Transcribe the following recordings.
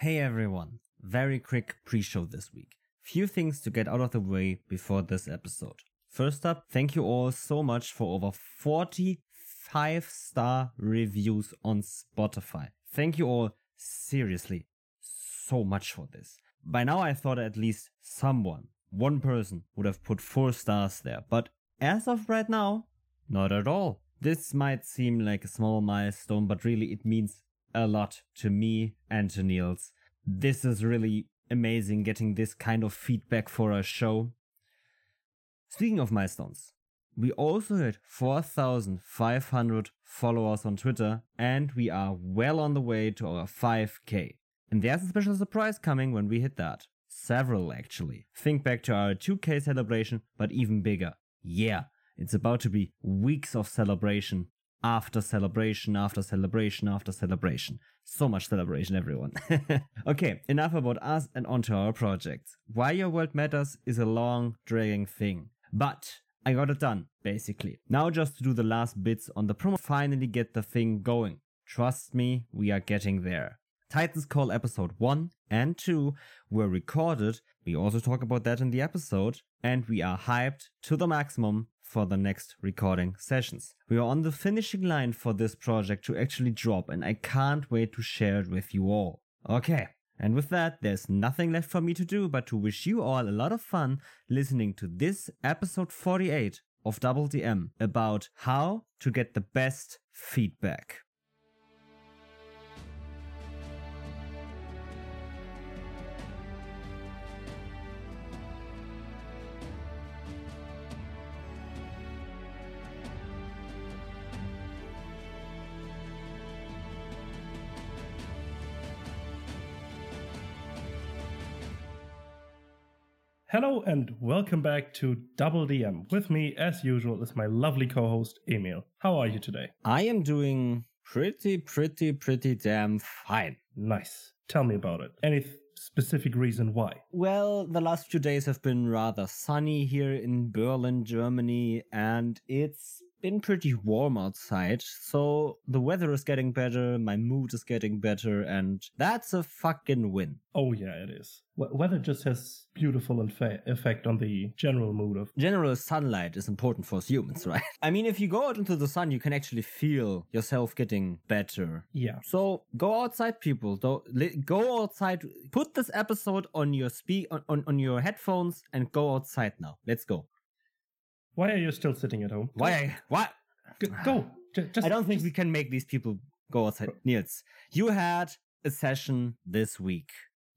Hey everyone, very quick pre show this week. Few things to get out of the way before this episode. First up, thank you all so much for over 45 star reviews on Spotify. Thank you all seriously so much for this. By now, I thought at least someone, one person, would have put four stars there, but as of right now, not at all. This might seem like a small milestone, but really it means a lot to me and to Niels. This is really amazing getting this kind of feedback for our show. Speaking of milestones, we also hit 4,500 followers on Twitter and we are well on the way to our 5k. And there's a special surprise coming when we hit that. Several actually. Think back to our 2k celebration, but even bigger. Yeah, it's about to be weeks of celebration after celebration after celebration after celebration. So much celebration, everyone. okay, enough about us and onto our projects. Why Your World Matters is a long, dragging thing. But I got it done, basically. Now just to do the last bits on the promo, finally get the thing going. Trust me, we are getting there. Titans Call episode 1 and 2 were recorded. We also talk about that in the episode. And we are hyped to the maximum for the next recording sessions. We are on the finishing line for this project to actually drop, and I can't wait to share it with you all. Okay. And with that, there's nothing left for me to do but to wish you all a lot of fun listening to this episode 48 of Double DM about how to get the best feedback. Hello and welcome back to Double DM. With me, as usual, is my lovely co host, Emil. How are you today? I am doing pretty, pretty, pretty damn fine. Nice. Tell me about it. Any th- specific reason why? Well, the last few days have been rather sunny here in Berlin, Germany, and it's been pretty warm outside. So the weather is getting better, my mood is getting better, and that's a fucking win. Oh, yeah, it is. W- weather just has beautiful infa- effect on the general mood of. General sunlight is important for us humans, right? I mean, if you go out into the sun, you can actually feel yourself getting better. Yeah. So go outside, people. Don't, go outside. Put this episode on your speak on, on, on your headphones and go outside now. Let's go. Why are you still sitting at home? Why? What? G- go. Just, I don't think just- we can make these people go outside. Niels, you had a session this week.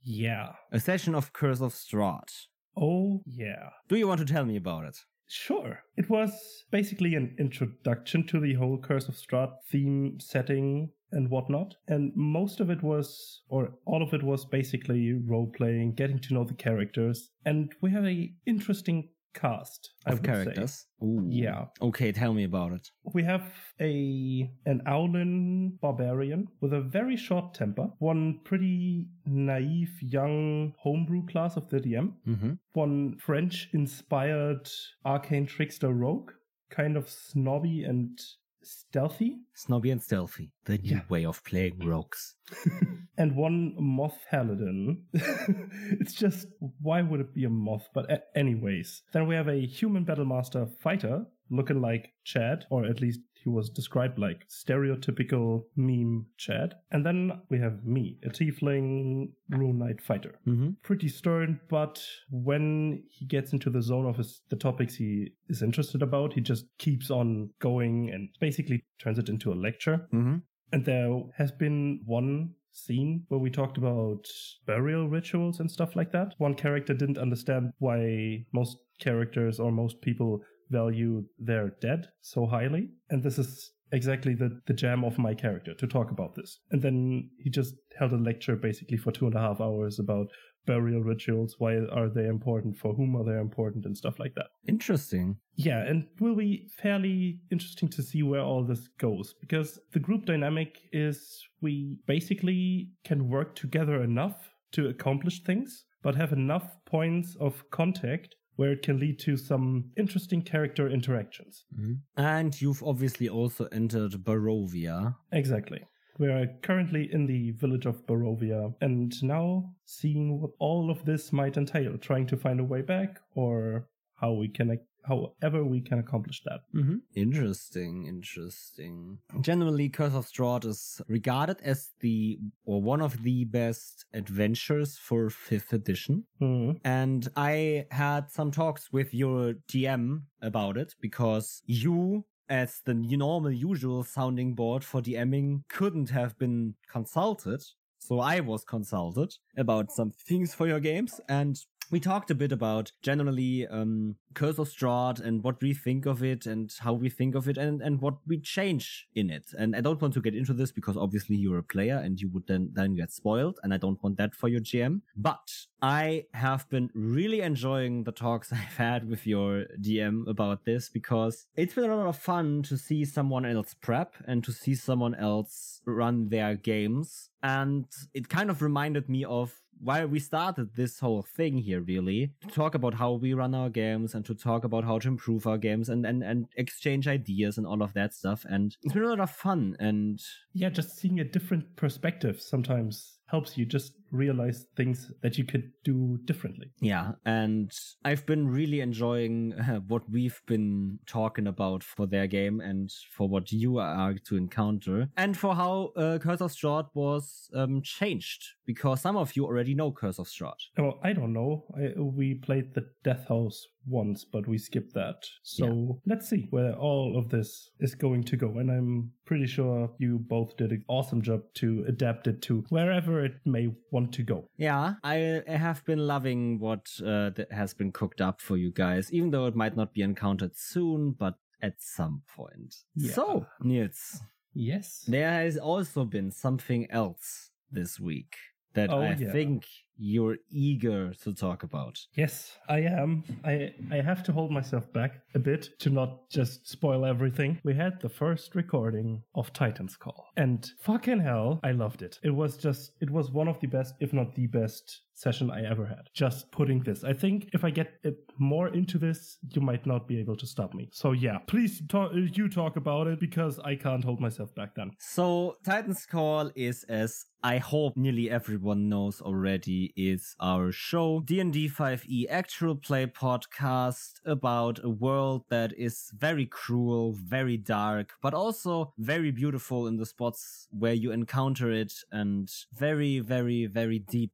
Yeah. A session of Curse of Strahd. Oh, yeah. Do you want to tell me about it? Sure. It was basically an introduction to the whole Curse of Strahd theme setting and whatnot. And most of it was, or all of it was basically role playing, getting to know the characters. And we have a interesting cast Of characters. Ooh. Yeah. Okay, tell me about it. We have a an Owlin barbarian with a very short temper, one pretty naive young homebrew class of the DM, Mm-hmm. one French inspired arcane trickster rogue, kind of snobby and stealthy, Snobby and stealthy. The new Yeah. way of playing rogues. and one moth paladin. it's just why would it be a moth? But a- anyways, then we have a human battlemaster fighter looking like Chad, or at least he was described like stereotypical meme Chad. And then we have me, a tiefling rune knight fighter. Mm-hmm. Pretty stern, but when he gets into the zone of his, the topics he is interested about, he just keeps on going and basically turns it into a lecture. Mm-hmm. And there has been one scene where we talked about burial rituals and stuff like that. One character didn't understand why most characters or most people value their dead so highly. And this is exactly the, the jam of my character to talk about this. And then he just held a lecture basically for two and a half hours about burial rituals, why are they important, for whom are they important, and stuff like that. Interesting. Yeah, and will be fairly interesting to see where all this goes because the group dynamic is we basically can work together enough to accomplish things, but have enough points of contact where it can lead to some interesting character interactions. Mhm. And you've obviously also entered Barovia. Exactly. We're currently in the village of Barovia and now seeing what all of this might entail, trying to find a way back or how we can however we can accomplish that. Mm-hmm. Interesting, interesting. Generally, Curse of Strahd is regarded as the or one of the best adventures for fifth edition. Mm. And I had some talks with your DM about it because you as the normal usual sounding board for DMing couldn't have been consulted. So I was consulted about some things for your games and we talked a bit about generally um, Curse of Strahd and what we think of it and how we think of it and, and what we change in it. And I don't want to get into this because obviously you're a player and you would then, then get spoiled and I don't want that for your GM. But I have been really enjoying the talks I've had with your DM about this because it's been a lot of fun to see someone else prep and to see someone else run their games. And it kind of reminded me of why we started this whole thing here really to talk about how we run our games and to talk about how to improve our games and and, and exchange ideas and all of that stuff. And it's been a lot of fun and yeah just seeing a different perspective sometimes helps you just realize things that you could do differently. Yeah, and I've been really enjoying uh, what we've been talking about for their game and for what you are to encounter and for how uh, Curse of Strahd was um, changed because some of you already know Curse of Strahd. Well, I don't know. I, we played the Death House once, but we skipped that. So yeah. let's see where all of this is going to go. And I'm pretty sure you both did an awesome job to adapt it to wherever it may want to go. Yeah, I have been loving what uh, has been cooked up for you guys, even though it might not be encountered soon, but at some point. Yeah. So, Niels. Yes. There has also been something else this week that oh, I yeah. think you're eager to talk about. Yes, I am. I I have to hold myself back a bit to not just spoil everything. We had the first recording of Titan's Call, and fucking hell, I loved it. It was just it was one of the best, if not the best session I ever had. Just putting this. I think if I get more into this, you might not be able to stop me. So yeah, please talk, uh, you talk about it because I can't hold myself back then. So Titan's Call is as I hope nearly everyone knows already is our show D&D 5e actual play podcast about a world that is very cruel, very dark, but also very beautiful in the spots where you encounter it and very very very deep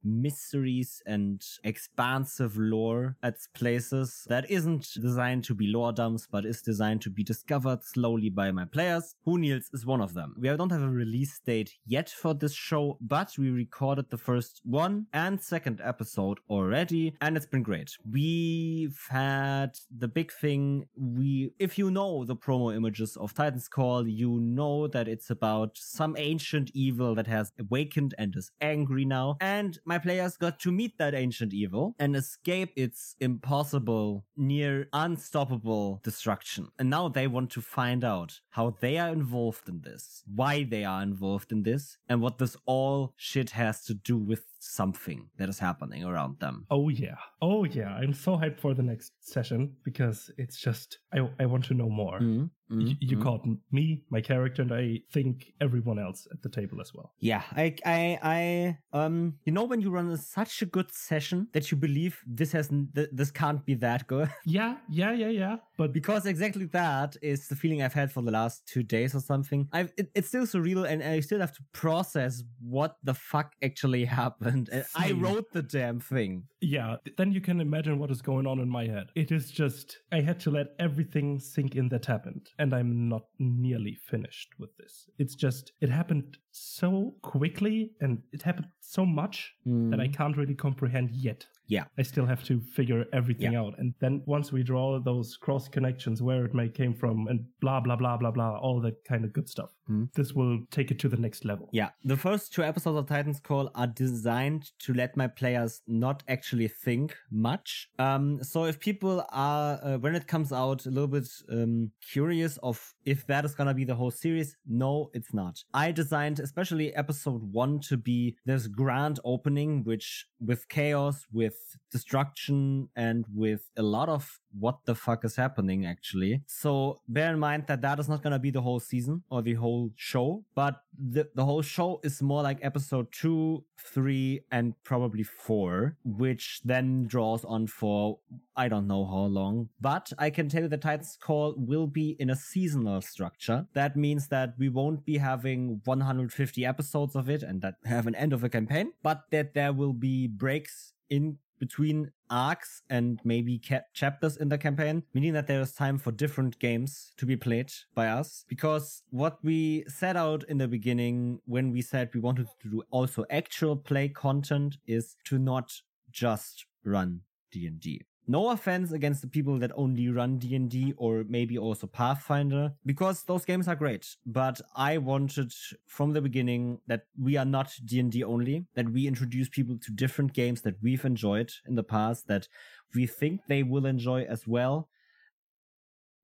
and expansive lore at places that isn't designed to be lore dumps but is designed to be discovered slowly by my players. Who Niels is one of them. We don't have a release date yet for this show but we recorded the first one and second episode already, and it's been great. We've had the big thing. We, if you know the promo images of Titan's Call, you know that it's about some ancient evil that has awakened and is angry now. And my players got to meet that ancient evil and escape its impossible, near unstoppable destruction. And now they want to find out how they are involved in this, why they are involved in this, and what this all shit has to do with something that is happening around them. Oh yeah. Oh yeah. I'm so hyped for the next session because it's just I I want to know more. Mm-hmm. Mm-hmm. You, caught me, my character, and I think everyone else at the table as well. Yeah, I, I, I, um, you know, when you run a, such a good session that you believe this has, th- this can't be that good. Yeah, yeah, yeah, yeah. But because exactly that is the feeling I've had for the last two days or something. I've, it, it's still surreal, and I still have to process what the fuck actually happened. And I wrote the damn thing. Yeah, then you can imagine what is going on in my head. It is just I had to let everything sink in that happened and I'm not nearly finished with this. It's just, it happened so quickly and it happened so much mm. that I can't really comprehend yet. Yeah. I still have to figure everything yeah. out. And then once we draw those cross connections, where it may came from and blah, blah, blah, blah, blah, all that kind of good stuff, mm. this will take it to the next level. Yeah. The first two episodes of Titan's Call are designed to let my players not actually think much. Um, so if people are, uh, when it comes out, a little bit um, curious of if that is going to be the whole series, no, it's not. I designed especially episode one to be this grand opening, which with chaos, with destruction and with a lot of what the fuck is happening actually. So bear in mind that that is not going to be the whole season or the whole show, but the, the whole show is more like episode two, three, and probably four, which then draws on for I don't know how long. But I can tell you that Titans Call will be in a seasonal structure. That means that we won't be having 150 episodes of it and that have an end of a campaign, but that there will be breaks in between arcs and maybe ca- chapters in the campaign, meaning that there is time for different games to be played by us. Because what we set out in the beginning when we said we wanted to do also actual play content is to not just run D&D. No offense against the people that only run D&D or maybe also Pathfinder, because those games are great. But I wanted from the beginning that we are not D&D only, that we introduce people to different games that we've enjoyed in the past, that we think they will enjoy as well,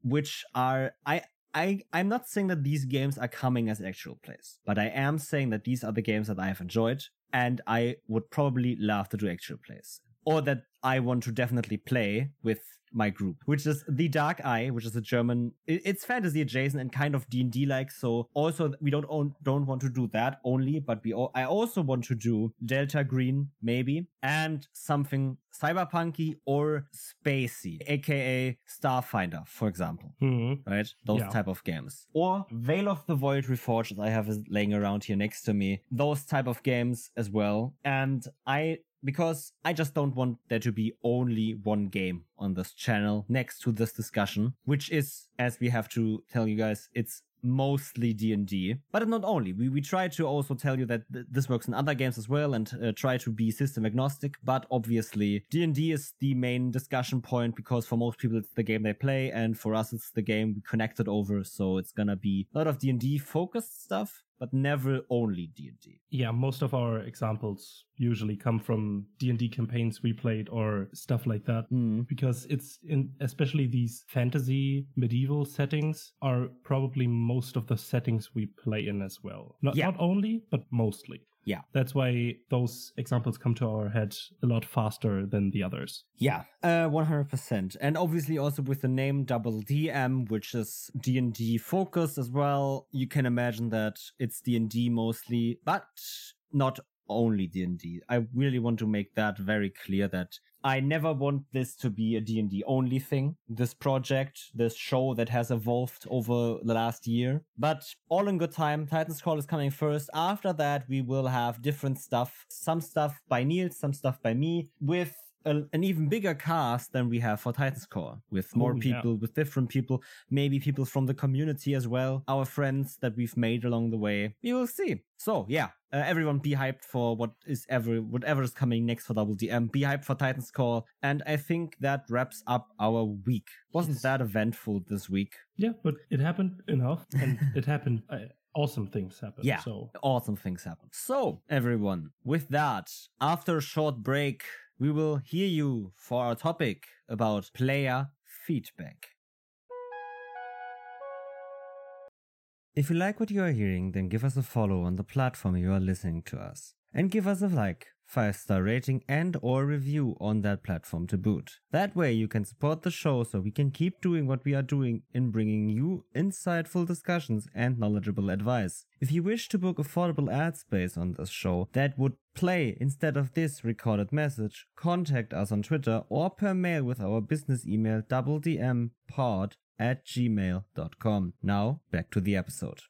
which are, I, I, I'm not saying that these games are coming as actual plays, but I am saying that these are the games that I have enjoyed and I would probably love to do actual plays or that I want to definitely play with my group, which is the Dark Eye, which is a German. It's fantasy adjacent and kind of D and D like. So also we don't own, don't want to do that only, but we I also want to do Delta Green maybe and something cyberpunky or spacey, aka Starfinder, for example. Mm-hmm. Right, those Yeah. type of games, or Veil of the Void Reforged, I have laying around here next to me. Those type of games as well, and I because I just don't want there to be only one game on this channel next to this discussion, which is, as we have to tell you guys, it's mostly D&D, but not only. We, we try to also tell you that th- this works in other games as well and uh, try to be system agnostic, but obviously D&D is the main discussion point because for most people it's the game they play and for us it's the game we connected over, so it's gonna be a lot of D&D focused stuff, but never only D&D. Yeah, most of our examples usually come from D&D campaigns we played or stuff like that. Mm. because it's in especially these fantasy medieval settings are probably most of the settings we play in as well not Yeah. not only but mostly Yeah. that's why those examples come to our head a lot faster than the others Yeah, uh, 100%. And obviously also with the name Double DM, which is D&D focused as well, you can imagine that it's D&D mostly, but not only D&D. I really want to make that very clear that I never want this to be a D&D only thing. This project, this show that has evolved over the last year. But all in good time, Titan's Call is coming first. After that, we will have different stuff. Some stuff by Neil, some stuff by me with a, an even bigger cast than we have for Titan's Call, with more Oh, yeah. people, with different people, maybe people from the community as well, our friends that we've made along the way. We will see. So yeah, uh, everyone be hyped for what is ever, whatever is coming next for Double DM. Be hyped for Titan's Call, and I think that wraps up our week. Wasn't Yes. that eventful this week? yeah but it happened enough and it happened uh, awesome things happened Yeah. so awesome things happen. So, everyone, with that, after a short break, we will hear you for our topic about player feedback. If you like what you are hearing, then give us a follow on the platform you are listening to us. And give us a like, 5 star rating and or review on that platform to boot. That way you can support the show so we can keep doing what we are doing in bringing you insightful discussions and knowledgeable advice. If you wish to book affordable ad space on this show that would play instead of this recorded message, contact us on Twitter or per mail with our business email doubledmpod at gmail.com. Now, back to the episode.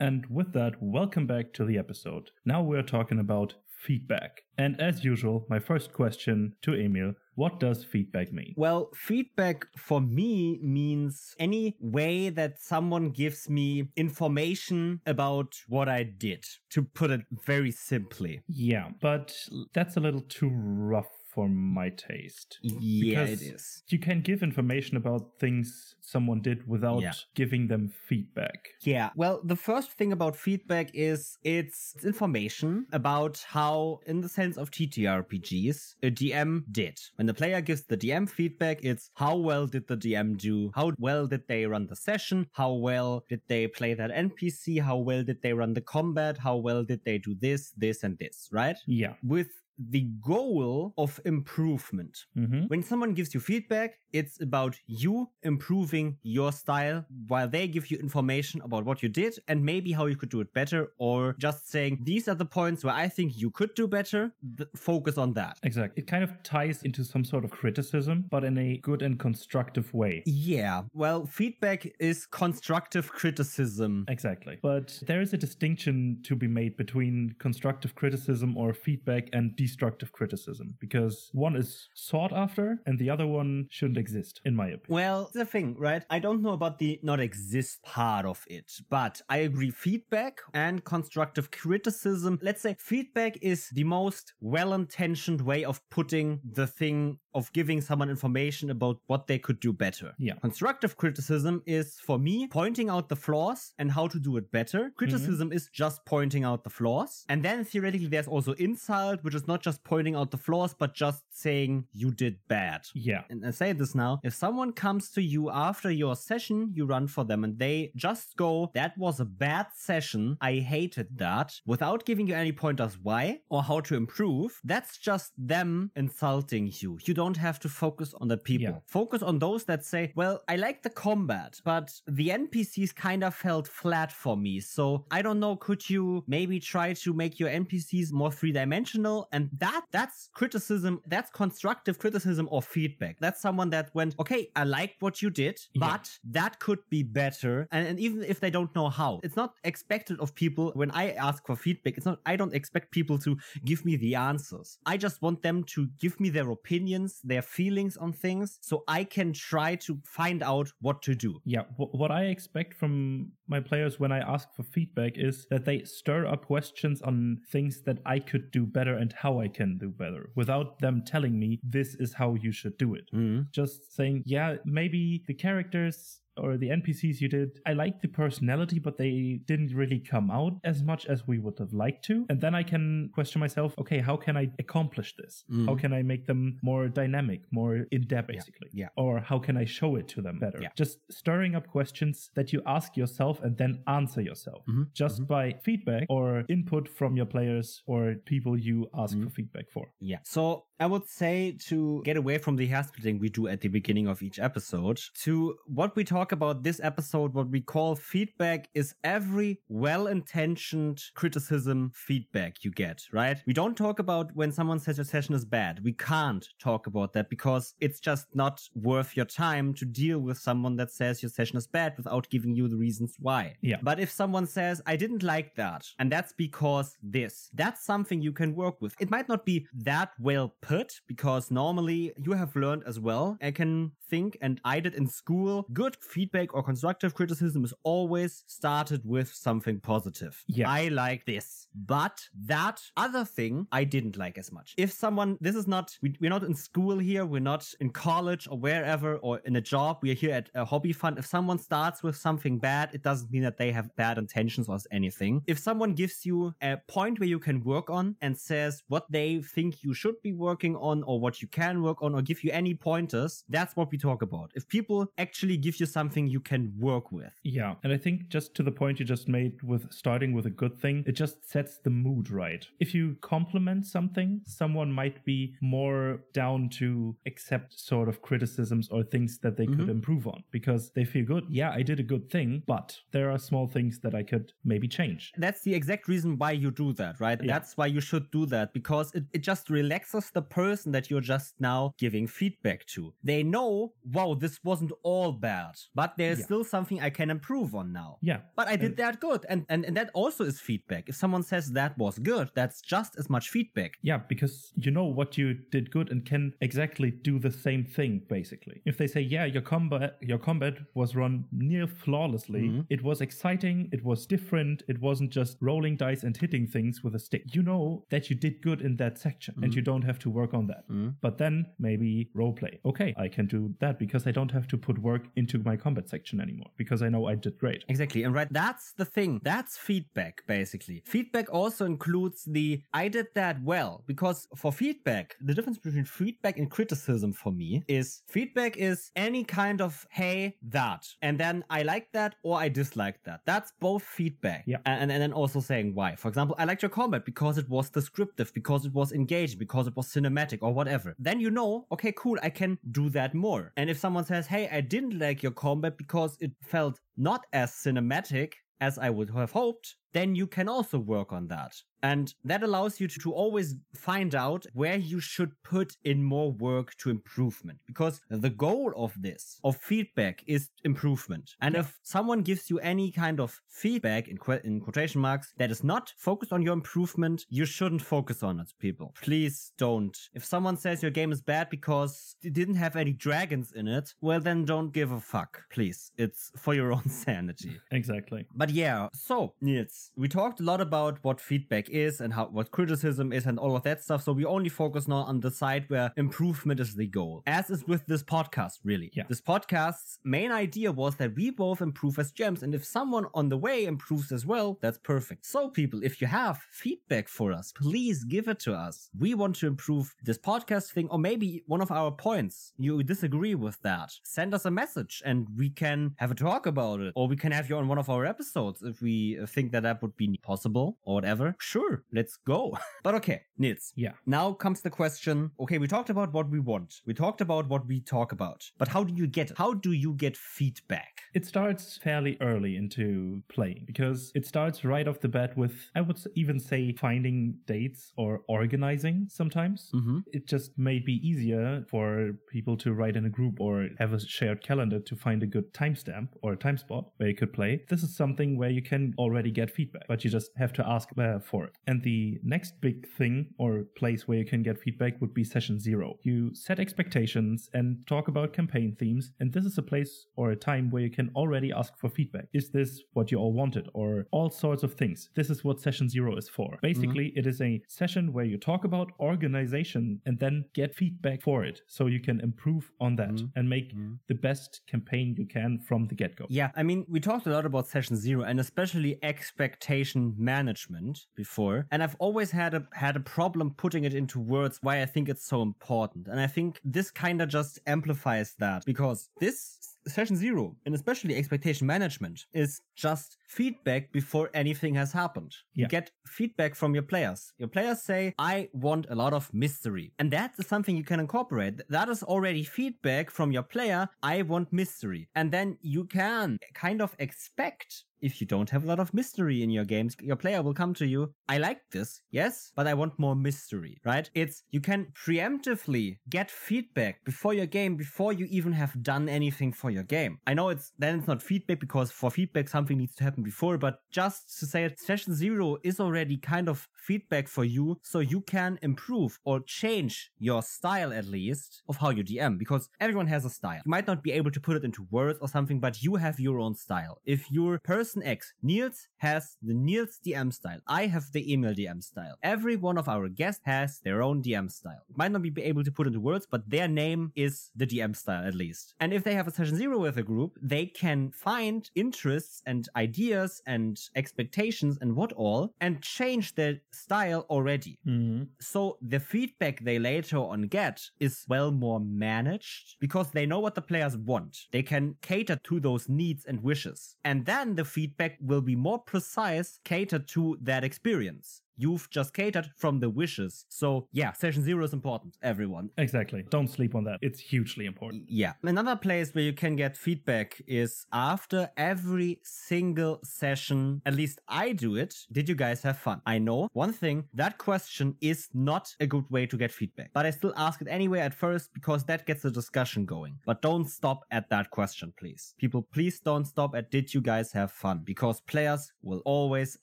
And with that, welcome back to the episode. Now we're talking about feedback. And as usual, my first question to Emil what does feedback mean? Well, feedback for me means any way that someone gives me information about what I did, to put it very simply. Yeah, but that's a little too rough for my taste. Yeah, Because it is. You can give information about things someone did without Yeah. giving them feedback. Yeah. Well, the first thing about feedback is it's information about how, in the sense of TTRPGs, a DM did. When the player gives the DM feedback, it's how well did the DM do? How well did they run the session? How well did they play that NPC? How well did they run the combat? How well did they do this, this, and this, right? Yeah. With the goal of improvement. hmm When someone gives you feedback, it's about you improving your style while they give you information about what you did and maybe how you could do it better, or just saying, these are the points where I think you could do better. Th- focus on that. Exactly. It kind of ties into some sort of criticism, but in a good and constructive way. Yeah, well, feedback is constructive criticism. Exactly. But there is a distinction to be made between constructive criticism or feedback and destructive criticism because one is sought after and the other one shouldn't exist, in my opinion. Well, the thing, right? I don't know about the not exist part of it, but I agree feedback and constructive criticism. Let's say feedback is the most well intentioned way of putting the thing of giving someone information about what they could do better. Yeah. Constructive criticism is for me pointing out the flaws and how to do it better. Criticism mm-hmm. is just pointing out the flaws. And then theoretically there's also insult, which is not just pointing out the flaws, but just saying you did bad Yeah. and I say this now, if someone comes to you after your session you run for them and they just go, that was a bad session, I hated that, without giving you any pointers why or how to improve, that's just them insulting you. You don't have to focus on the people. Yeah. Focus on those that say, well, I like the combat, but the NPCs kind of felt flat for me. So I don't know, could you maybe try to make your NPCs more three dimensional? And that, that's criticism, that's constructive criticism or feedback. That's someone that went, okay, I like what you did, Yeah. but that could be better. And, and even if they don't know how, it's not expected of people when I ask for feedback, it's not, I don't expect people to give me the answers. I just want them to give me their opinions, their feelings on things, so I can try to find out what to do. Yeah, wh- what I expect from my players when I ask for feedback is that they stir up questions on things that I could do better and how I can do better without them telling me this is how you should do it. Mhm. Just saying, yeah, maybe the characters or the NPCs you did, I like the personality, but they didn't really come out as much as we would have liked to. And then I can question myself, okay, how can I accomplish this? Mhm. How can I make them more dynamic, more in depth, basically? yeah. Or how can I show it to them better? Yeah. Just stirring up questions that you ask yourself and then answer yourself. Mhm, Just by feedback or input from your players or people you ask Mhm. for feedback for. Yeah. So I would say to get away from the hair splitting we do at the beginning of each episode, to what we talk about this episode, what we call feedback is every well intentioned criticism feedback you get, right? We don't talk about when someone says your session is bad. We can't talk about that because it's just not worth your time to deal with someone that says your session is bad without giving you the reasons why. Yeah. But if someone says, I didn't like that, and that's because this, that's something you can work with. It might not be that well put because normally you have learned as well. I can think, and I did in school, good feedback or constructive criticism is always started with something positive. Yeah. I like this. But that other thing I didn't like as much. If someone, this is not, we, we're not in school here, we're not in college or wherever or in a job, we're here at a hobby fund. If someone starts with something bad, it doesn't mean that they have bad intentions or anything. If someone gives you a point where you can work on and says what they think you should be working on or what you can work on or give you any pointers, that's what we talk about. If people actually give you something you can work with. Yeah. And I think just to the point you just made with starting with a good thing, it just sets the mood right. If you compliment something, someone might be more down to accept sort of criticisms or things that they could Mhm. improve on because they feel good. Yeah, I did a good thing, but there are small things that I could maybe change. That's the exact reason why you do that, right? Yeah. That's why you should do that because it, it just relaxes the person that you're just now giving feedback to. They know, wow, this wasn't all bad. But there's Yeah. still something I can improve on now. Yeah. But I did And- that good. And, and and that also is feedback. If someone says that was good, that's just as much feedback. Yeah, because you know what you did good and can exactly do the same thing basically. If they say, "Yeah, your combat your combat was run near flawlessly. Mhm. It was exciting, it was different, it wasn't just rolling dice and hitting things with a stick." You know that you did good in that section and Mhm. you don't have to work on that. Mhm. But then maybe roleplay. Okay, I can do that because I don't have to put work into my combat section anymore because I know I did great. Exactly. And right, that's the thing. That's feedback, basically. Feedback also includes the I did that well. Because for feedback, the difference between feedback and criticism for me is feedback is any kind of, hey, that. And then I like that or I dislike that. That's both feedback. Yeah. And, and then also saying why. For example, I liked your combat because it was descriptive, because it was engaging, because it was cinematic or whatever. Then you know, okay, cool, I can do that more. And if someone says, hey, I didn't like your combat because it felt not as cinematic as I would have hoped, then you can also work on that. And that allows you to, to always find out where you should put in more work to improvement. Because the goal of this, of feedback, is improvement. And if someone gives you any kind of feedback, in, que- in quotation marks, that is not focused on your improvement, you shouldn't focus on it, people. Please don't. If someone says your game is bad because it didn't have any dragons in it, well, then don't give a fuck. Please. It's for your own sanity. Exactly. But yeah, so Niels, we talked a lot about what feedback is and how what criticism is and all of that stuff. So we only focus now on the side where improvement is the goal. As is with this podcast, really. Yeah. This podcast's main idea was that we both improve as GMs, and if someone on the way improves as well, that's perfect. So people, if you have feedback for us, please give it to us. We want to improve this podcast thing, or maybe one of our points. You disagree with that. Send us a message and we can have a talk about it. Or we can have you on one of our episodes if we think that that would be possible or whatever. Sure, let's go. but okay, Niels. Yeah. Now comes the question. Okay, we talked about what we want. We talked about what we talk about. But how do you get it? How do you get feedback? It starts fairly early into playing because it starts right off the bat with, I would even say, finding dates or organizing sometimes. Mm-hmm. It just may be easier for people to write in a group or have a shared calendar to find a good timestamp or a time spot where you could play. This is something where you can already get feedback, but you just have to ask uh, for it. And the next big thing or place where you can get feedback would be session zero. You set expectations and talk about campaign themes, and this is a place or a time where you can already ask for feedback. Is this what you all wanted? Or all sorts of things. This is what session zero is for. Basically, it is a session where you talk about organization and then get feedback for it so you can improve on that Mhm. and make Mhm. the best campaign you can from the get go. Yeah, I mean, we talked a lot about session zero and especially expectation management before, and I've always had a had a problem putting it into words why I think it's so important. And I think this kind of just amplifies that because this session zero and especially expectation management is just feedback before anything has happened. You get feedback from your players. Your players say, I want a lot of mystery. And that is something you can incorporate. That is already feedback from your player. I want mystery. And then you can kind of expect if you don't have a lot of mystery in your games, your player will come to you. I like this, yes, but I want more mystery, right? It's you can preemptively get feedback before your game, before you even have done anything for your game. I know it's then it's not feedback because for feedback something needs to happen before, but just to say it, session zero is already kind of feedback for you, so you can improve or change your style at least of how you DM because everyone has a style. You might not be able to put it into words or something, but you have your own style. If you're person X, Niels has the Niels DM style. I have the Emil DM style. Every one of our guests has their own DM style. Might not be able to put into words, but their name is the DM style at least. And if they have a session zero with a group, they can find interests and ideas and expectations and what all and change their style already. Mhm. So the feedback they later on get is well more managed because they know what the players want. They can cater to those needs and wishes. And then the feedback will be more precise, catered to that experience. You've just catered from the wishes. So yeah, session zero is important, everyone. Exactly. Don't sleep on that. It's hugely important. Yeah. Another place where you can get feedback is after every single session, at least I do it. Did you guys have fun? I know one thing, that question is not a good way to get feedback, but I still ask it anyway at first because that gets the discussion going. But don't stop at that question, please. People, please don't stop at did you guys have fun? Because players will always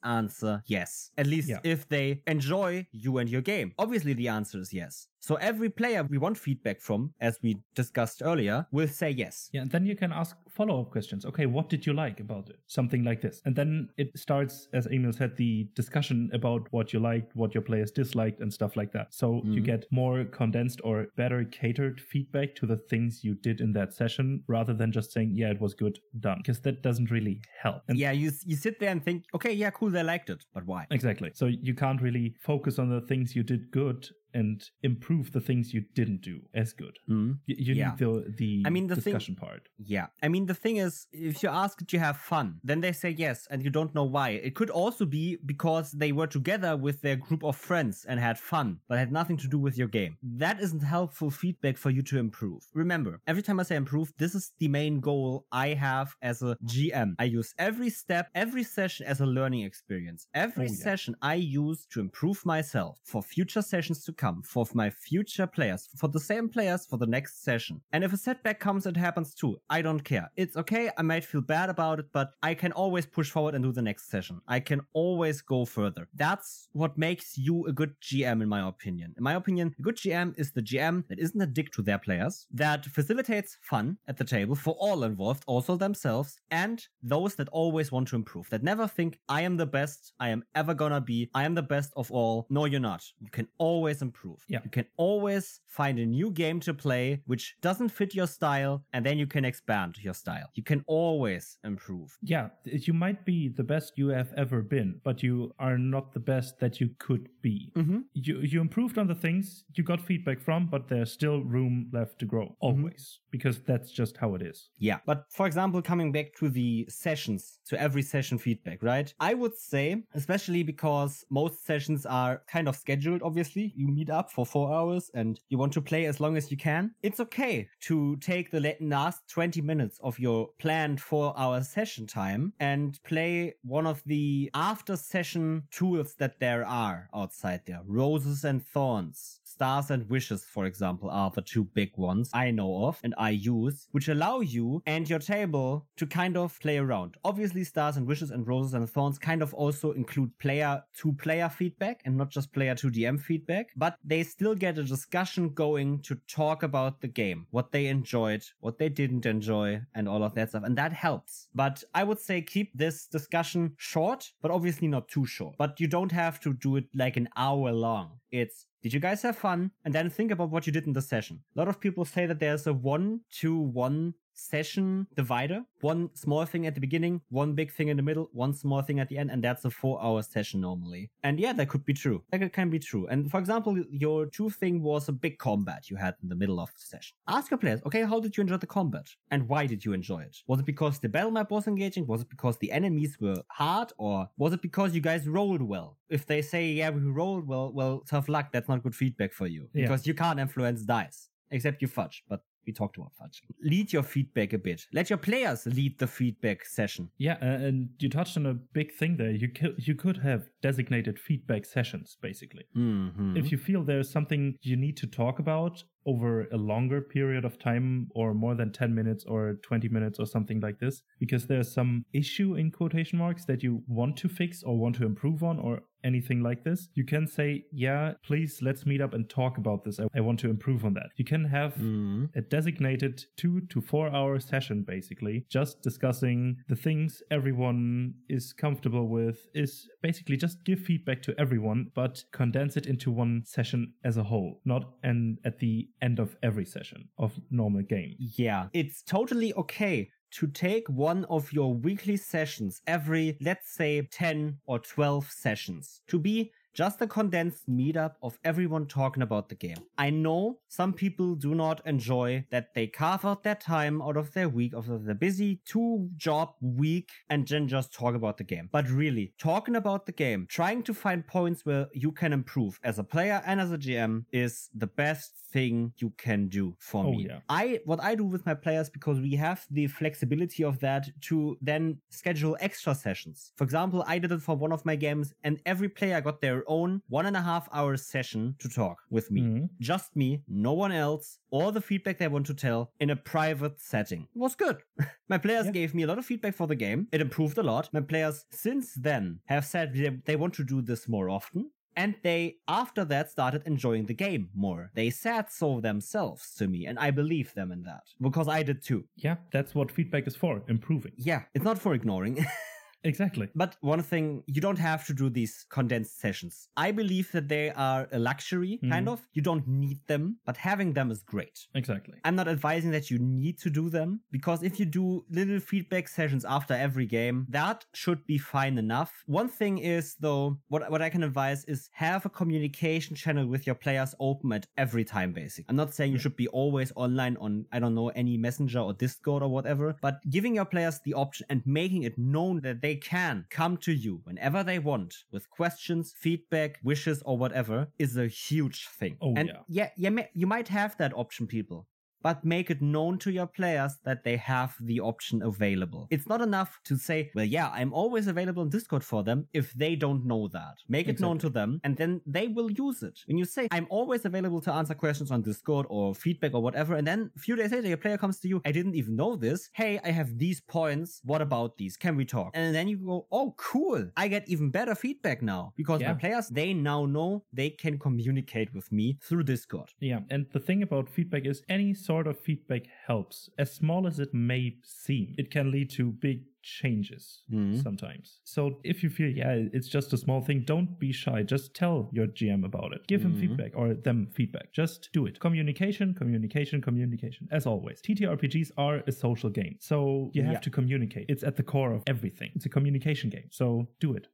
answer yes. At least Yeah. if they enjoy you and your game. Obviously, the answer is yes. So every player we want feedback from, as we discussed earlier, will say yes. Yeah, and then you can ask follow up questions. Okay, what did you like about it? Something like this. And then it starts, as Emil said, the discussion about what you liked, what your players disliked, and stuff like that. So you Mhm. get more condensed or better catered feedback to the things you did in that session rather than just saying, yeah, it was good, done. Because that doesn't really help. And yeah, you you sit there and think, okay, yeah, cool, they liked it, but why? Exactly. So you can't really focus on the things you did good and improve the things you didn't do as good. Hmm? You, you Yeah. need the the I mean, the thing- discussion part. Yeah. I mean, the thing is, if you ask, did you have fun? Then they say yes, and you don't know why. It could also be because they were together with their group of friends and had fun, but had nothing to do with your game. That isn't helpful feedback for you to improve. Remember, every time I say improve, this is the main goal I have as a GM. I use every step, every session as a learning experience. Every Oh, yeah. session I use to improve myself for future sessions to come, for my future players, for the same players for the next session. And if a setback comes, it happens too. I don't care. It's okay. I might feel bad about it, but I can always push forward and do the next session. I can always go further. That's what makes you a good GM, in my opinion. In my opinion, a good GM is the GM that isn't a dick to their players, that facilitates fun at the table for all involved, also themselves, and those that always want to improve, that never think, I am the best I am ever gonna be. I am the best of all. No, you're not. You can always improve. Yeah. You can always find a new game to play which doesn't fit your style, and then you can expand your style. You can always improve. Yeah, you might be the best you have ever been, but you are not the best that you could be. Mm-hmm. You you improved on the things you got feedback from, but there's still room left to grow. Always. Because that's just how it is. Yeah. But for example, coming back to the sessions, to every session feedback, right? I would say, especially because most sessions are kind of scheduled, obviously. You meet up for four hours and you want to play as long as you can. It's okay to take the la- last 20 minutes of your planned four hour session time and play one of the after session tools that there are outside there. Roses and thorns. Stars and Wishes, for example, are the two big ones I know of and I use, which allow you and your table to kind of play around. Obviously, Stars and Wishes and Roses and Thorns kind of also include player to player feedback and not just player to DM feedback, but they still get a discussion going to talk about the game, what they enjoyed, what they didn't enjoy, and all of that stuff. And that helps. But I would say keep this discussion short, but obviously not too short. But you don't have to do it like an hour long. It's did you guys have fun? And then think about what you did in the session. A lot of people say that there's a one to one session divider. One small thing at the beginning, one big thing in the middle, one small thing at the end, and that's a four hour session normally. And yeah, that could be true. That can be true. And for example, your two thing was a big combat you had in the middle of the session. Ask your players, okay, how did you enjoy the combat? And why did you enjoy it? Was it because the battle map was engaging? Was it because the enemies were hard? Or was it because you guys rolled well? If they say, yeah, we rolled well, well, tough luck, that's not good feedback for you. Yeah. Because you can't influence dice. Except you fudge, but we talked about fudge. Lead your feedback a bit. Let your players lead the feedback session. Yeah, uh, and you touched on a big thing there. You could you could have designated feedback sessions basically. Mm-hmm. If you feel there's something you need to talk about over a longer period of time or more than 10 minutes or 20 minutes or something like this because there's some issue in quotation marks that you want to fix or want to improve on or anything like this you can say yeah please let's meet up and talk about this. I, I want to improve on that. You can have Mhm. a designated two to four hour session basically just discussing the things everyone is comfortable with is basically just give feedback to everyone but condense it into one session as a whole not and at the end of every session of normal game. Yeah, it's totally okay to take one of your weekly sessions every, let's say, 10 or 12 sessions. To be just a condensed meetup of everyone talking about the game. I know some people do not enjoy that they carve out their time out of their week, out of their busy two job week, and then just talk about the game. But really, talking about the game, trying to find points where you can improve as a player and as a GM is the best thing you can do for Oh, me. yeah. I what I do with my players because we have the flexibility of that to then schedule extra sessions. For example, I did it for one of my games, and every player got their own one and a half hour session to talk with me. Mhm. Just me, no one else, all the feedback they want to tell in a private setting. It was good. my players Yeah. gave me a lot of feedback for the game. It improved a lot. My players since then have said they, they want to do this more often. And they, after that, started enjoying the game more. They said so themselves to me, and I believe them in that. Because I did too. Yeah, that's what feedback is for, improving. Yeah, it's not for ignoring. Exactly. But one thing, you don't have to do these condensed sessions. I believe that they are a luxury, kind Mhm. of. You don't need them, but having them is great. Exactly. I'm not advising that you need to do them because if you do little feedback sessions after every game, that should be fine enough. One thing is though, what, what I can advise is have a communication channel with your players open at every time basic. I'm not saying you should be always online on, I don't know, any messenger or Discord or whatever, but giving your players the option and making it known that they can come to you whenever they want with questions, feedback, wishes, or whatever is a huge thing. Oh, and yeah. yeah, you might have that option, people. But make it known to your players that they have the option available. It's not enough to say, well, yeah, I'm always available on Discord for them if they don't know that. Make it known to them and then they will use it. When you say, I'm always available to answer questions on Discord or feedback or whatever, and then a few days later, your player comes to you, I didn't even know this. Hey, I have these points. What about these? Can we talk? And then you go, oh, cool. I get even better feedback now because Yeah. my players, they now know they can communicate with me through Discord. Yeah, and the thing about feedback is any sort of feedback helps, as small as it may seem. It can lead to big changes Mhm. sometimes. So if you feel, yeah, it's just a small thing, don't be shy. Just tell your GM about it. Give him Mhm. feedback or them feedback. Just do it. Communication, communication, communication. As always, TTRPGs are a social game. So you have Yeah. to communicate. It's at the core of everything. It's a communication game. So do it.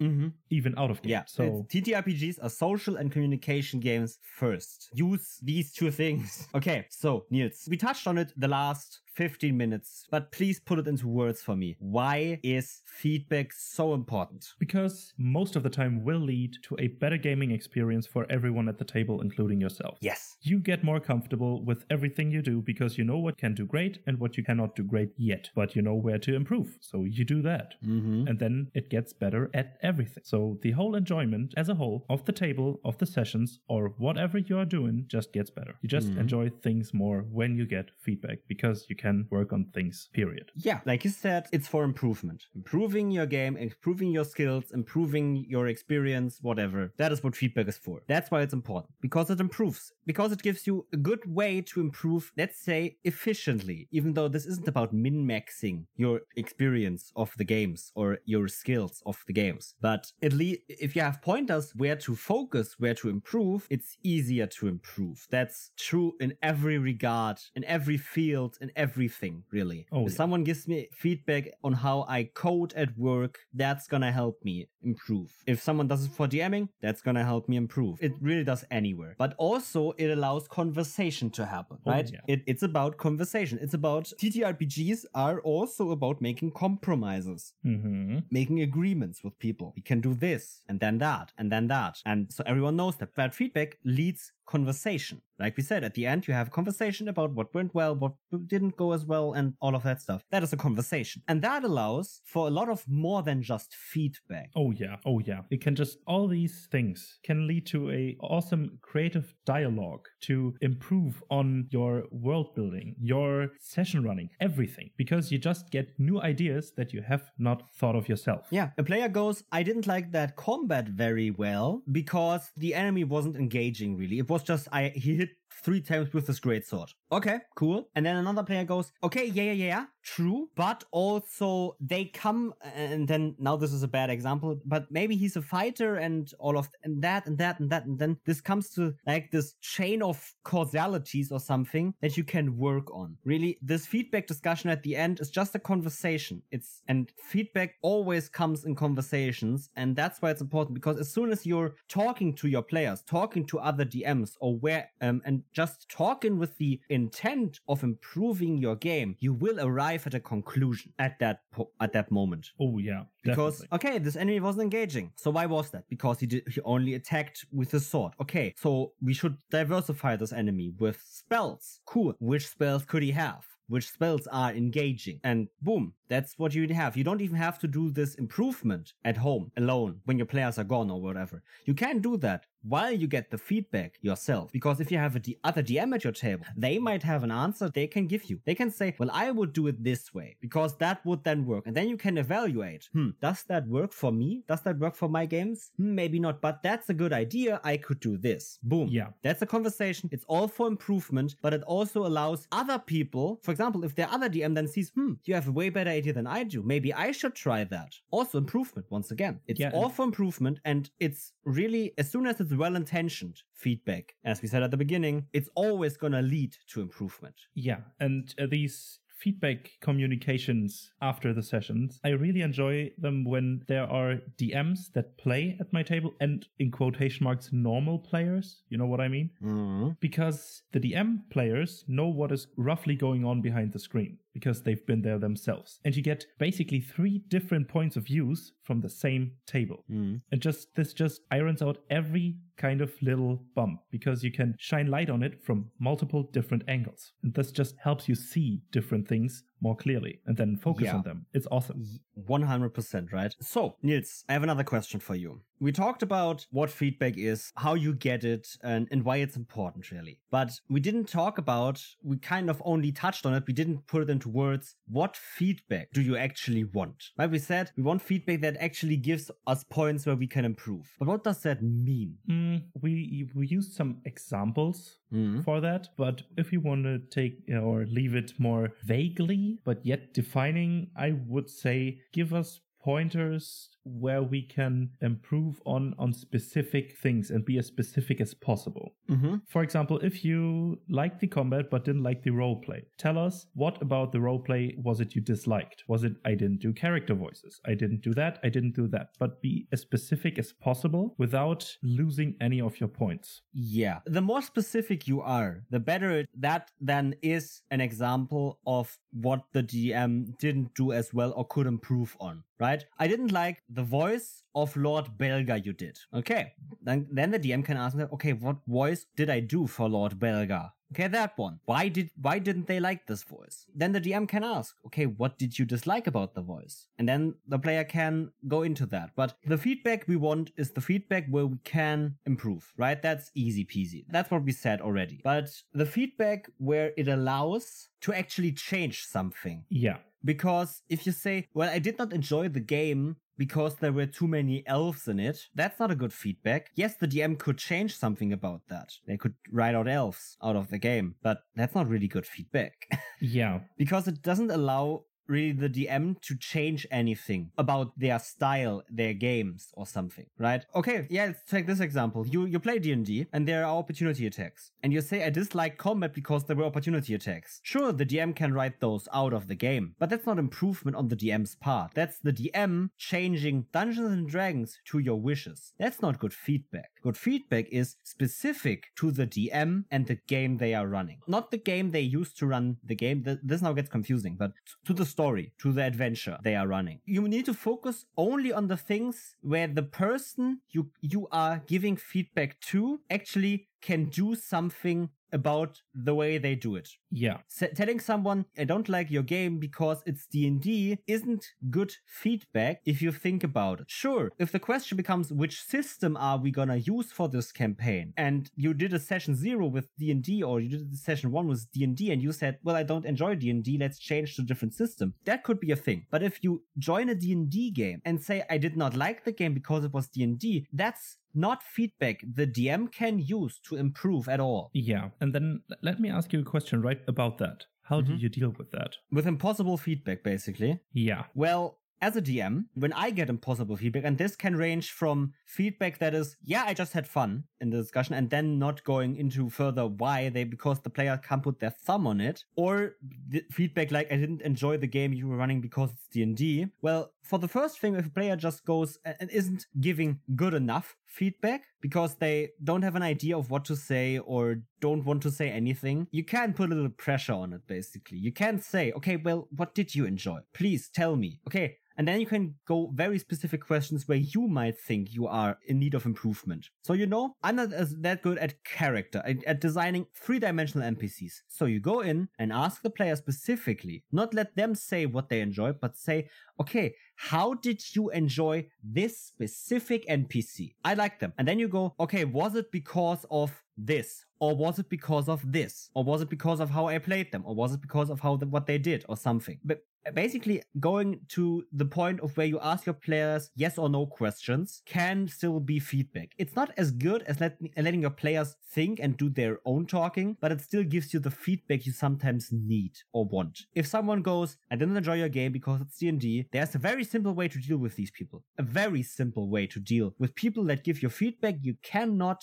Mm-hmm. Even out of game. Yeah. So it's- TTRPGs are social and communication games first. Use these two things. Okay, so Niels, we touched on it the last 15 minutes, but please put it into words for me. Why is feedback so important? because most of the time will lead to a better gaming experience for everyone at the table, including yourself. Yes. You get more comfortable with everything you do because you know what can do great and what you cannot do great yet, but you know where to improve. So you do that. Mm-hmm. And then it gets better at everything. So the whole enjoyment as a whole of the table, of the sessions, or whatever you are doing just gets better. You just Mhm. enjoy things more when you get feedback because you can work on things, period. Yeah, like you said, it's for improvement. Improving your game, improving your skills, improving your experience, whatever. That is what feedback is for. That's why it's important. Because it improves. Because it gives you a good way to improve, let's say, efficiently. Even though this isn't about min-maxing your experience of the games or your skills of the games. But at least if you have pointers where to focus, where to improve, it's easier to improve. That's true in every regard, in every field, in everything, really. Oh, if yeah. someone gives me feedback on how I code at work, that's gonna help me improve. If someone does it for DMing, that's gonna help me improve. It really does anywhere. But also, it allows conversation to happen, Oh, right? yeah. It, it's about conversation. It's about TTRPGs are also about making compromises hmm making agreements with people. We can do this and then that and then that. And so everyone knows that bad feedback leads conversation. Like we said, at the end, you have a conversation about what went well, what didn't go as well, and all of that stuff. That is a conversation. And that allows for a lot of more than just feedback. Oh yeah, oh yeah. It can just all these things can lead to a awesome creative dialogue to improve on your world building, your session running, everything because you just get new ideas that you have not thought of yourself. Yeah, a player goes, I didn't like that combat very well because the enemy wasn't engaging really. It was just I he hit three times with this great sword. Okay, cool. And then another player goes, okay, yeah, yeah, yeah, true. But also they come, and then now this is a bad example, but maybe he's a fighter and all of and that and that and that. And then this comes to like this chain of causalities or something that you can work on. Really, this feedback discussion at the end is just a conversation. It's, and feedback always comes in conversations. And that's why it's important because as soon as you're talking to your players, talking to other DMs or where, um, and just talking with the intent of improving your game, you will arrive at a conclusion at that po- at that moment. Oh yeah, Because definitely. okay, this enemy wasn't engaging. So why was that? Because he did he only attacked with his sword. Okay, so we should diversify this enemy with spells. Cool. Which spells could he have? Which spells are engaging? And boom, that's what you have. You don't even have to do this improvement at home alone when your players are gone or whatever. You can do that while you get the feedback yourself. Because if you have a D- other DM at your table, they might have an answer they can give you. They can say, well, I would do it this way because that would then work. And then you can evaluate, hmm, does that work for me? Does that work for my games? Hmm, maybe not, but that's a good idea. I could do this. Boom. Yeah. That's a conversation. It's all for improvement, but it also allows other people, for example, if their other DM then sees, hmm, you have a way better idea than I do. Maybe I should try that. Also improvement once again. It's Yeah, all for improvement and it's really, as soon as it's well intentioned feedback, as we said at the beginning, it's always gonna lead to improvement. Yeah, and uh, these feedback communications after the sessions, I really enjoy them when there are DMs that play at my table and in quotation marks normal players. You know what I mean? Mm-hmm. Because the DM players know what is roughly going on behind the screen because they've been there themselves. And you get basically three different points of views from the same table. Mm-hmm. And just this just irons out every kind of little bump because you can shine light on it from multiple different angles. And this just helps you see different things more clearly and then focus Yeah. on them. It's awesome. 100%, right? So, Niels, I have another question for you. We talked about what feedback is, how you get it, and, and why it's important, really. But we didn't talk about, we kind of only touched on it, we didn't put it into words. What feedback do you actually want? Right? We said we want feedback that actually gives us points where we can improve. But what does that mean? Mm, we we used some examples Mhm. for that, but if you want to take or leave it more vaguely but yet defining, I would say give us pointers where we can improve on on specific things and be as specific as possible. Mm-hmm. For example, if you liked the combat but didn't like the role play, tell us what about the role play was it you disliked? Was it I didn't do character voices? I didn't do that, I didn't do that. But be as specific as possible without losing any of your points. Yeah. The more specific you are, the better it, that then is an example of what the DM didn't do as well or could improve on, right? I didn't like the voice of Lord Belga you did. Okay. Then, then the DM can ask okay, what voice did I do for Lord Belga? Okay, that one. Why did why didn't they like this voice? Then the DM can ask, okay, what did you dislike about the voice? And then the player can go into that. But the feedback we want is the feedback where we can improve, right? That's easy peasy. That's what we said already. But the feedback where it allows to actually change something. Yeah. Because if you say, well, I did not enjoy the game because there were too many elves in it, that's not a good feedback. Yes, the DM could change something about that. They could write out elves out of the game, but that's not really good feedback. Yeah. because it doesn't allow really the DM to change anything about their style, their games or something, right? Okay, yeah, let's take this example. You you play D&D and there are opportunity attacks. And you say I dislike combat because there were opportunity attacks. Sure, the DM can write those out of the game, but that's not improvement on the DM's part. That's the DM changing Dungeons and Dragons to your wishes. That's not good feedback. Good feedback is specific to the DM and the game they are running. Not the game they used to run the game. This now gets confusing, but to the story, to the adventure they are running. You need to focus only on the things where the person you you are giving feedback to actually can do something about the way they do it. Yeah. S- telling someone I don't like your game because it's D&D isn't good feedback if you think about it. Sure, if the question becomes which system are we going to use for this campaign and you did a session 0 with D&D or you did a session 1 with D&D and you said, "Well, I don't enjoy D&D, let's change to a different system." That could be a thing. But if you join a D&D game and say I did not like the game because it was D&D, that's not feedback the DM can use to improve at all. Yeah. And then let me ask you a question right about that. How do Mhm. you deal with that? With impossible feedback, basically. Yeah. Well, as a DM, when I get impossible feedback, and this can range from feedback that is, yeah, I just had fun in the discussion, and then not going into further why they, because the player can't put their thumb on it, or the feedback like, I didn't enjoy the game you were running because it's D&D. Well, for the first thing, if a player just goes and isn't giving good enough feedback because they don't have an idea of what to say or don't want to say anything, you can put a little pressure on it, basically. You can say, okay, well, what did you enjoy? Please tell me. Okay, and then you can go very specific questions where you might think you are in need of improvement. So, you know, I'm not as that good at character, at, at designing three dimensional NPCs. So you go in and ask the player specifically, not let them say what they enjoy, but say, okay, how did you enjoy this specific NPC? I like them. And then you go, okay, was it because of this? Or was it because of this? Or was it because of how I played them? Or was it because of how the, what they did or something? But basically going to the point of where you ask your players yes or no questions can still be feedback. It's not as good as let, letting your players think and do their own talking, but it still gives you the feedback you sometimes need or want. If someone goes, I didn't enjoy your game because it's D&D, there's a very simple way to deal with these people. A very simple way to deal with people that give you feedback you cannot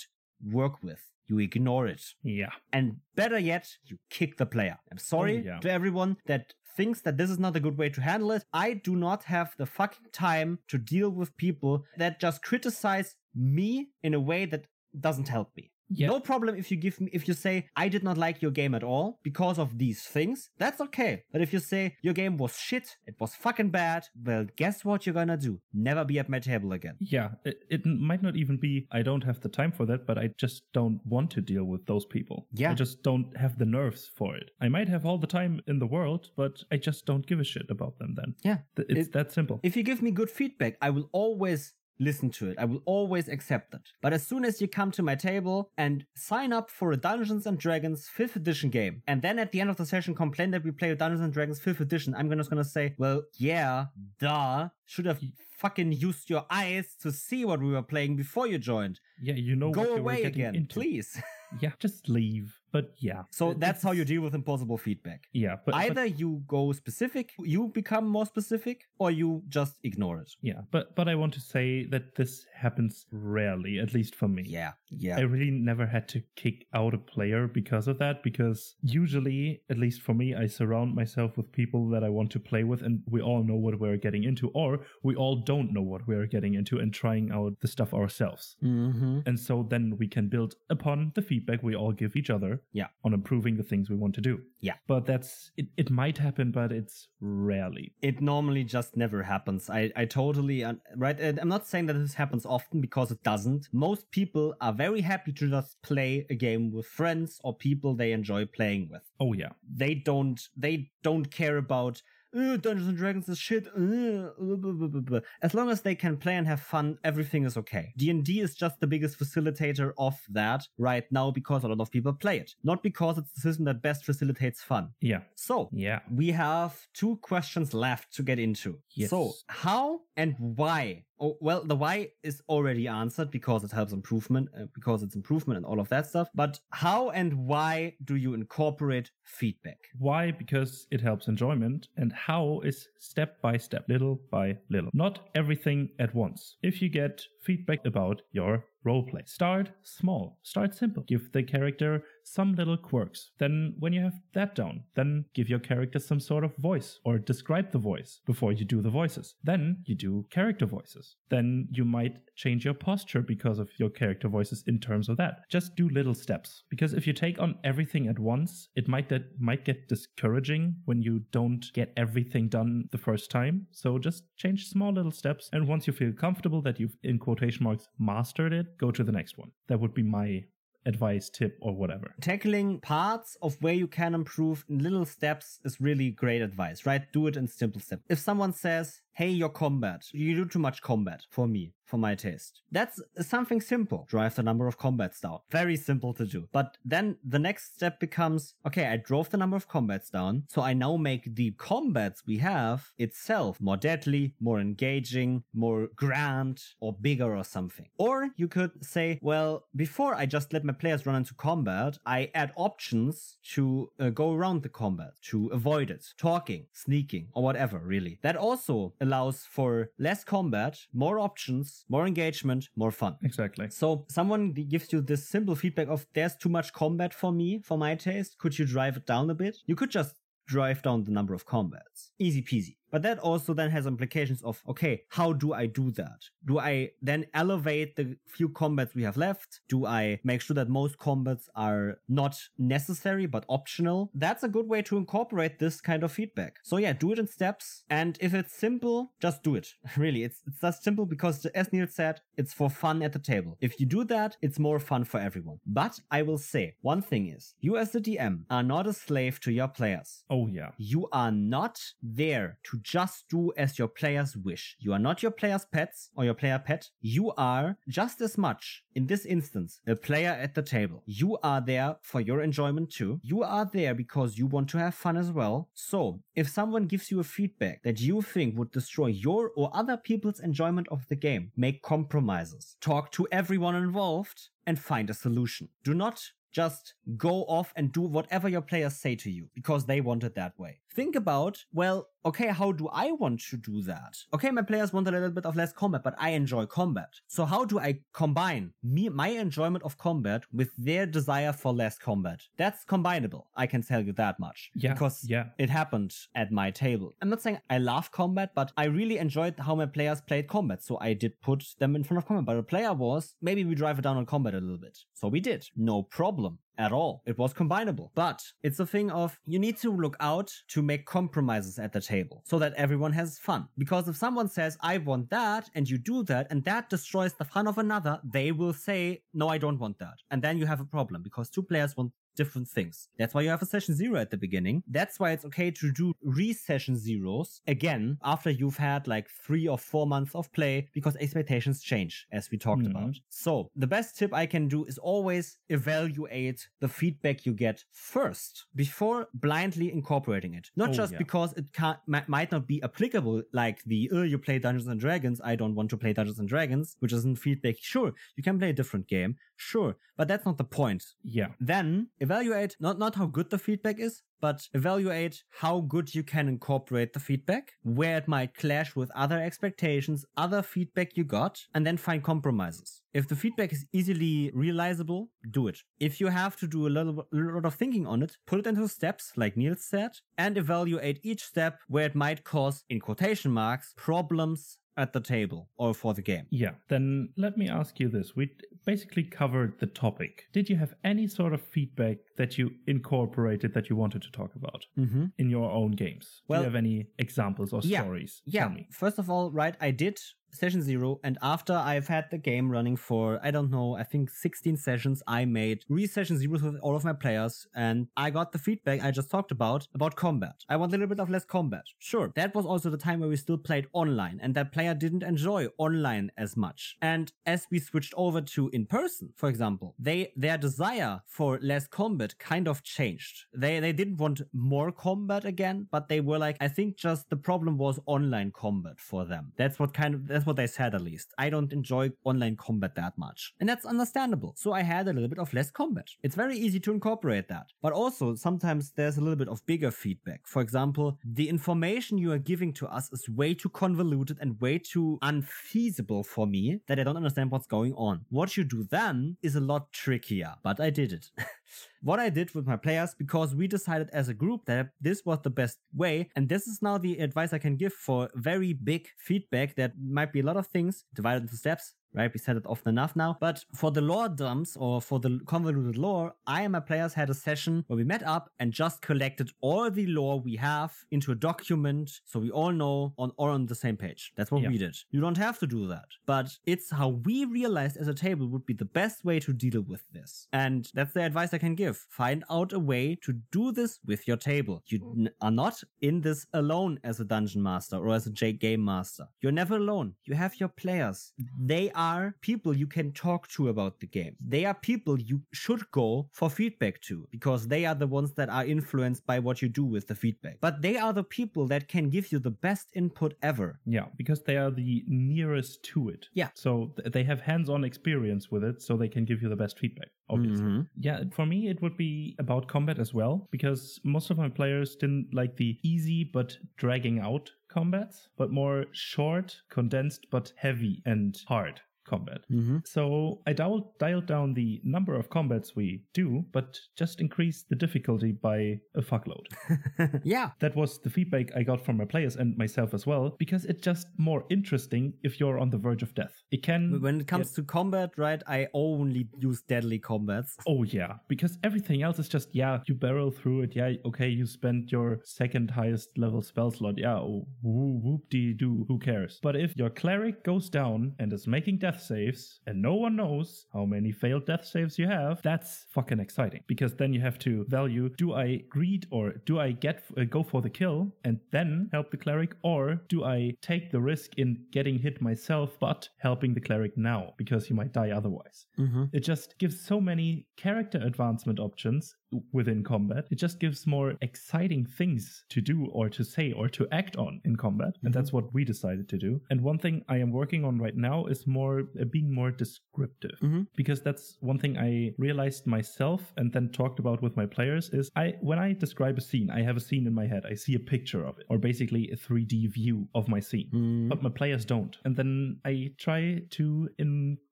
work with. You ignore it. Yeah. And better yet, you kick the player. I'm sorry Oh, yeah. to everyone that thinks that this is not a good way to handle it. I do not have the fucking time to deal with people that just criticize me in a way that doesn't help me. Yeah. No problem if you give me if you say I did not like your game at all because of these things. That's okay. But if you say your game was shit, it was fucking bad, well, guess what you're gonna do? Never be at my table again. Yeah, it, it might not even be I don't have the time for that, but I just don't want to deal with those people. Yeah. I just don't have the nerves for it. I might have all the time in the world, but I just don't give a shit about them then. Yeah. It's It- that simple. If you give me good feedback, I will always listen to it. I will always accept it. But as soon as you come to my table and sign up for a Dungeons and Dragons 5th edition game, and then at the end of the session complain that we play Dungeons and Dragons 5th edition, I'm just gonna say, well, yeah, duh. Should have fucking used your eyes to see what we were playing before you joined. yeah, you know what Go away again, into. please. Yeah, just leave. But yeah. so that's how you deal with impossible feedback. Yeah, but but- Either you go specific, you become more specific, or you just ignore it. yeah, but but I want to say that this happens rarely, at least for me. Yeah, yeah. I really never had to kick out a player because of that. Because usually, at least for me, I surround myself with people that I want to play with, and we all know what we're getting into, or we all don't know what we're getting into and trying out the stuff ourselves. mm-hmm. And so then we can build upon the feedback we all give each other Yeah. on improving the things we want to do. Yeah. But that's it, it might happen, but it's rarely. it normally just never happens. I, I totally, right? I'm not saying that this happens often because it doesn't. Most people are very happy to just play a game with friends or people they enjoy playing with. Oh yeah. They don't, they don't care about, "Uh, Dungeons and Dragons is shit. uh, uh, blah, blah, blah, blah." As long as they can play and have fun, everything is okay. D&D is just the biggest facilitator of that right now because a lot of people play it. Not because it's the system that best facilitates fun. Yeah. So, Yeah. we have two questions left to get into. Yes. So, how and why? Oh, well, the why is already answered because it helps improvement, uh, because it's improvement and all of that stuff. But how and why do you incorporate feedback? Why? Because it helps enjoyment, and how is step by step, little by little. Not everything at once. If you get feedback about your roleplay, start small, start simple. Give the character some little quirks. Then, when you have that down, then give your character some sort of voice or describe the voice before you do the voices. Then you do character voices. Then you might change your posture because of your character voices in terms of that. Just do little steps because if you take on everything at once, it might that might get discouraging when you don't get everything done the first time. So just change small little steps and once you feel comfortable that you've in quotation marks mastered it, go to the next one. That would be my advice, tip or whatever. Tackling parts of where you can improve in little steps is really great advice, right? Do it in simple steps. If someone says, Hey, your combat, you do too much combat for me. For my taste. That's something simple. Drive the number of combats down. Very simple to do. But then the next step becomes, okay, I drove the number of combats down. So I now make the combats we have itself more deadly, more engaging, more grand or bigger or something. Or you could say, well, before I just let my players run into combat, I add options to uh, go around the combat, to avoid it, talking, sneaking, or whatever, really. That also allows for less combat, more options, more engagement, more fun. Exactly. So someone gives you this simple feedback of there's too much combat for me, for my taste. Could you drive it down a bit? You could just drive down the number of combats. Easy peasy. But that also then has implications of, okay, how do I do that? Do I then elevate the few combats we have left? Do I make sure that most combats are not necessary but optional? That's a good way to incorporate this kind of feedback. So yeah, do it in steps. And if it's simple, just do it. really, it's, it's just simple because as Neil said, it's for fun at the table. If you do that, it's more fun for everyone. But I will say one thing is, you as the DM are not a slave to your players. Oh yeah. You are not there to just do as your players wish. You are not your player's pets or your player pet. You are just as much, in this instance, a player at the table. You are there for your enjoyment too. You are there because you want to have fun as well. So, if someone gives you a feedback that you think would destroy your or other people's enjoyment of the game, make compromises. Talk to everyone involved and find a solution. Do not just go off and do whatever your players say to you because they want it that way. Think about, well, okay, how do I want to do that? Okay, my players want a little bit of less combat, but I enjoy combat. So how do I combine me, my enjoyment of combat with their desire for less combat? That's combinable. I can tell you that much. Yeah. Because yeah. it happened at my table. I'm not saying I love combat, but I really enjoyed how my players played combat. So I did put them in front of combat. But the player was, maybe we drive it down on combat a little bit. So we did. No problem at all. It was combinable. But it's a thing of you need to look out to make compromises at the table so that everyone has fun. Because if someone says, I want that, and you do that, and that destroys the fun of another, they will say, No, I don't want that. And then you have a problem because two players want different things. That's why you have a session zero at the beginning. That's why it's okay to do re-session zeros again after you've had like three or four months of play because expectations change as we talked Mhm. about. So the best tip I can do is always evaluate the feedback you get first before blindly incorporating it. Not Oh, just yeah. because it can't, mi- might not be applicable like the, oh, you play Dungeons and Dragons. I don't want to play Dungeons and Dragons, which isn't feedback. Sure, you can play a different game. Sure, but that's not the point. Yeah. then evaluate not not how good the feedback is but evaluate how good you can incorporate the feedback where it might clash with other expectations other feedback you got and then find compromises. If the feedback is easily realizable do it. If you have to do a little, a lot of thinking on it put it into steps like niels said and evaluate each step where it might cause in quotation marks problems at the table or for the game Yeah. Then let me ask you this. We basically covered the topic. Did you have any sort of feedback that you incorporated that you wanted to talk about mm-hmm. in your own games? Well- Do you have any examples or Yeah. stories? Yeah. Tell me. First of all, right, I did session zero, and after I've had the game running for, I don't know, I think 16 sessions, I made re session zeros with all of my players, and I got the feedback I just talked about about combat. I want a little bit of less combat. Sure, that was also the time where we still played online, and that player didn't enjoy online as much. And as we switched over to in person, for example, they their desire for less combat kind of changed. They they didn't want more combat again, but they were like, I think just the problem was online combat for them. That's what kind of that's what they said at least. I don't enjoy online combat that much. And that's understandable. So I had a little bit of less combat. It's very easy to incorporate that. But also sometimes there's a little bit of bigger feedback. For example, the information you are giving to us is way too convoluted and way too unfeasible for me that I don't understand what's going on. What you do then is a lot trickier, but I did it. what I did with my players because we decided as a group that this was the best way. And this is now the advice I can give for very big feedback that might be a lot of things divided into steps. Right, we said it often enough now. But for the lore dumps or for the convoluted lore, I and my players had a session where we met up and just collected all the lore we have into a document so we all know on all on the same page. That's what Yeah. we did. You don't have to do that. But it's how we realized as a table would be the best way to deal with this. And that's the advice I can give. Find out a way to do this with your table. You n- are not in this alone as a dungeon master or as a J game master. You're never alone. You have your players. They are people you can talk to about the game. They are people you should go for feedback to because they are the ones that are influenced by what you do with the feedback. But they are the people that can give you the best input ever. Yeah, because they are the nearest to it. Yeah. So th- they have hands on experience with it, so they can give you the best feedback, obviously. Mhm. Yeah, for me, it would be about combat as well, because most of my players didn't like the easy but dragging out combats, but more short, condensed, but heavy and hard combat. Mhm. So I dialed, dialed down the number of combats we do, but just increased the difficulty by a fuckload. yeah. That was the feedback I got from my players and myself as well, because it's just more interesting if you're on the verge of death. It can. When it comes to combat, right, I only use deadly combats. Oh, yeah. Because everything else is just, yeah, you barrel through it. Yeah, okay, you spend your second highest level spell slot. Yeah, oh, whoop, whoop dee doo. Who cares? But if your cleric goes down and is making death saves, and no one knows how many failed death saves you have, that's fucking exciting. Because then you have to value do I greed or do I get uh, go for the kill and then help the cleric, or do I take the risk in getting hit myself but helping the cleric now because he might die otherwise? Mm-hmm. It just gives so many character advancement options within combat. It just gives more exciting things to do or to say or to act on in combat. And that's what we decided to do. And one thing I am working on right now is more uh, being more descriptive Mhm. because that's one thing I realized myself and then talked about with my players is I when I describe a scene, I have a scene in my head. I see a picture of it or basically a 3D view of my scene Mm. but my players don't. And then I try to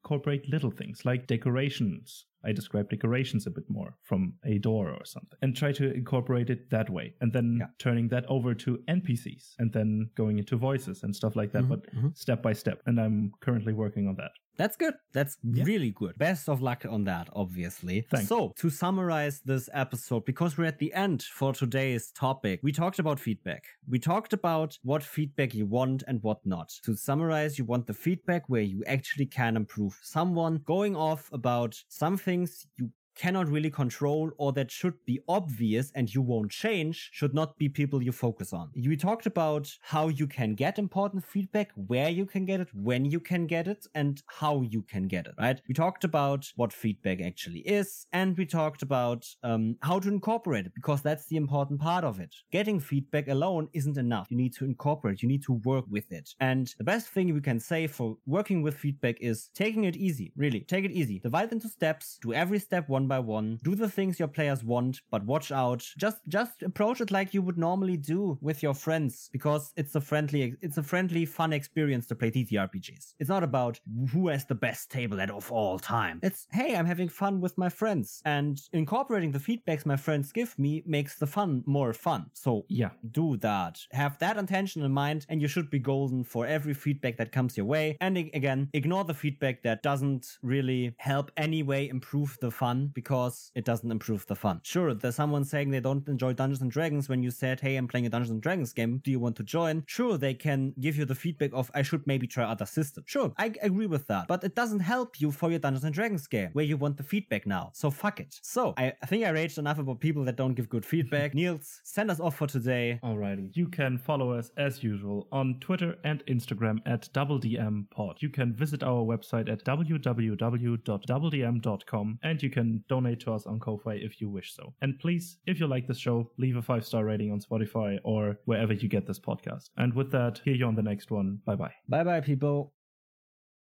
incorporate little things like decorations. I describe decorations a bit more from a door or something and try to incorporate it that way. And then Yeah. turning that over to NPCs and then going into voices and stuff like that, Mhm, but mhm. step by step. And I'm currently working on that. That's good. That's Yeah. really good. Best of luck on that, obviously. Thanks. So, to summarize this episode, because we're at the end for today's topic, we talked about feedback. We talked about what feedback you want and what not. To summarize, you want the feedback where you actually can improve someone, going off about some things you cannot really control or that should be obvious and you won't change should not be people you focus on. We talked about how you can get important feedback, where you can get it, when you can get it, and how you can get it, right? We talked about what feedback actually is, and we talked about um, how to incorporate it because that's the important part of it. Getting feedback alone isn't enough. You need to incorporate, you need to work with it. And the best thing we can say for working with feedback is taking it easy, really. Take it easy. Divide into steps, do every step one by one, do the things your players want, but watch out. Just just approach it like you would normally do with your friends because it's a friendly it's a friendly fun experience to play TTRPGs. It's not about who has the best table at of all time. It's hey, I'm having fun with my friends and incorporating the feedbacks my friends give me makes the fun more fun. So Yeah. do that. Have that intention in mind, and you should be golden for every feedback that comes your way. And again, ignore the feedback that doesn't really help anyway improve the fun because it doesn't improve the fun. Sure, there's someone saying they don't enjoy Dungeons and Dragons when you said, Hey, I'm playing a Dungeons and Dragons game. Do you want to join? Sure, they can give you the feedback of, I should maybe try other systems. Sure, I agree with that. But it doesn't help you for your Dungeons and Dragons game where you want the feedback now. So fuck it. So I, I think I raged enough about people that don't give good feedback. Niels, send us off for today. Alrighty. You can follow us as usual on Twitter and Instagram at DoubleDMPod. You can visit our website at www.doubledm.com and you can donate to us on Ko-Fi if you wish so. And please, if you like this show, leave a five star rating on Spotify or wherever you get this podcast. And with that, hear you on the next one. Bye bye. Bye bye, people.